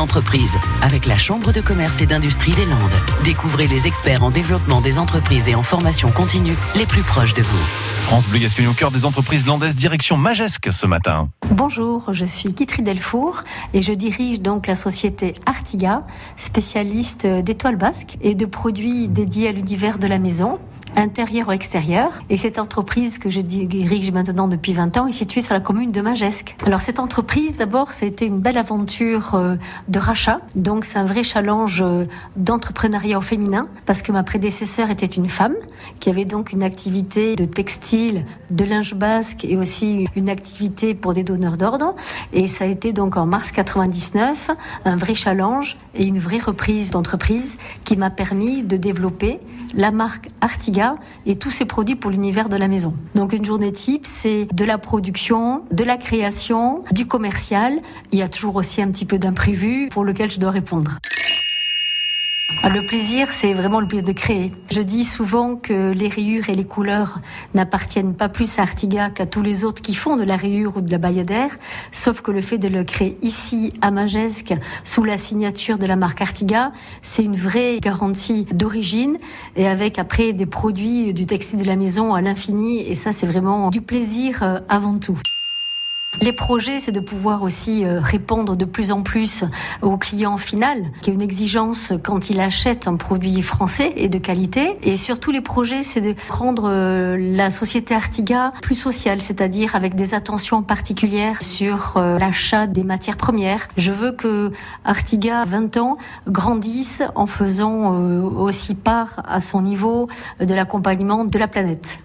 entreprises avec la Chambre de commerce et d'industrie des Landes. Découvrez les experts en développement des entreprises et en formation continue les plus proches de vous. France Bleu Gascogne au cœur des entreprises landaises, direction Majesque ce matin. Bonjour, je suis Kitri Delfour et je dirige donc la société Artiga, spécialiste d'étoiles basques et de produits dédiés à l'univers de la maison intérieur ou extérieur. Et cette entreprise que je dirige maintenant depuis 20 ans est située sur la commune de Magesque. Alors cette entreprise, d'abord, ça a été une belle aventure euh, de rachat. Donc c'est un vrai challenge euh, d'entrepreneuriat au féminin parce que ma prédécesseur était une femme qui avait donc une activité de textile, de linge basque et aussi une activité pour des donneurs d'ordre. Et ça a été donc en mars 99 un vrai challenge et une vraie reprise d'entreprise qui m'a permis de développer la marque Et tous ses produits pour l'univers de la maison. Donc une journée type, c'est de la production, de la création, du commercial. Il y a toujours aussi un petit peu d'imprévu pour lequel je dois répondre. Ah, le plaisir, c'est vraiment le plaisir de créer. Je dis souvent que les rayures et les couleurs n'appartiennent pas plus à Artiga qu'à tous les autres qui font de la rayure ou de la bayadère, sauf que le fait de le créer ici, à Magesque, sous la signature de la marque Artiga, c'est une vraie garantie d'origine et avec après des produits du textile de la maison à l'infini et ça, c'est vraiment du plaisir euh, avant tout. Les projets, c'est de pouvoir aussi euh, répondre de plus en plus au client final, qui a une exigence quand il achète un produit français et de qualité. Et surtout, les projets, c'est de rendre euh, la société Artiga plus sociale, c'est-à-dire avec des attentions particulières sur euh, l'achat des matières premières. Je veux que Artiga, 20 ans, grandisse en faisant aussi part à son niveau de l'accompagnement de la planète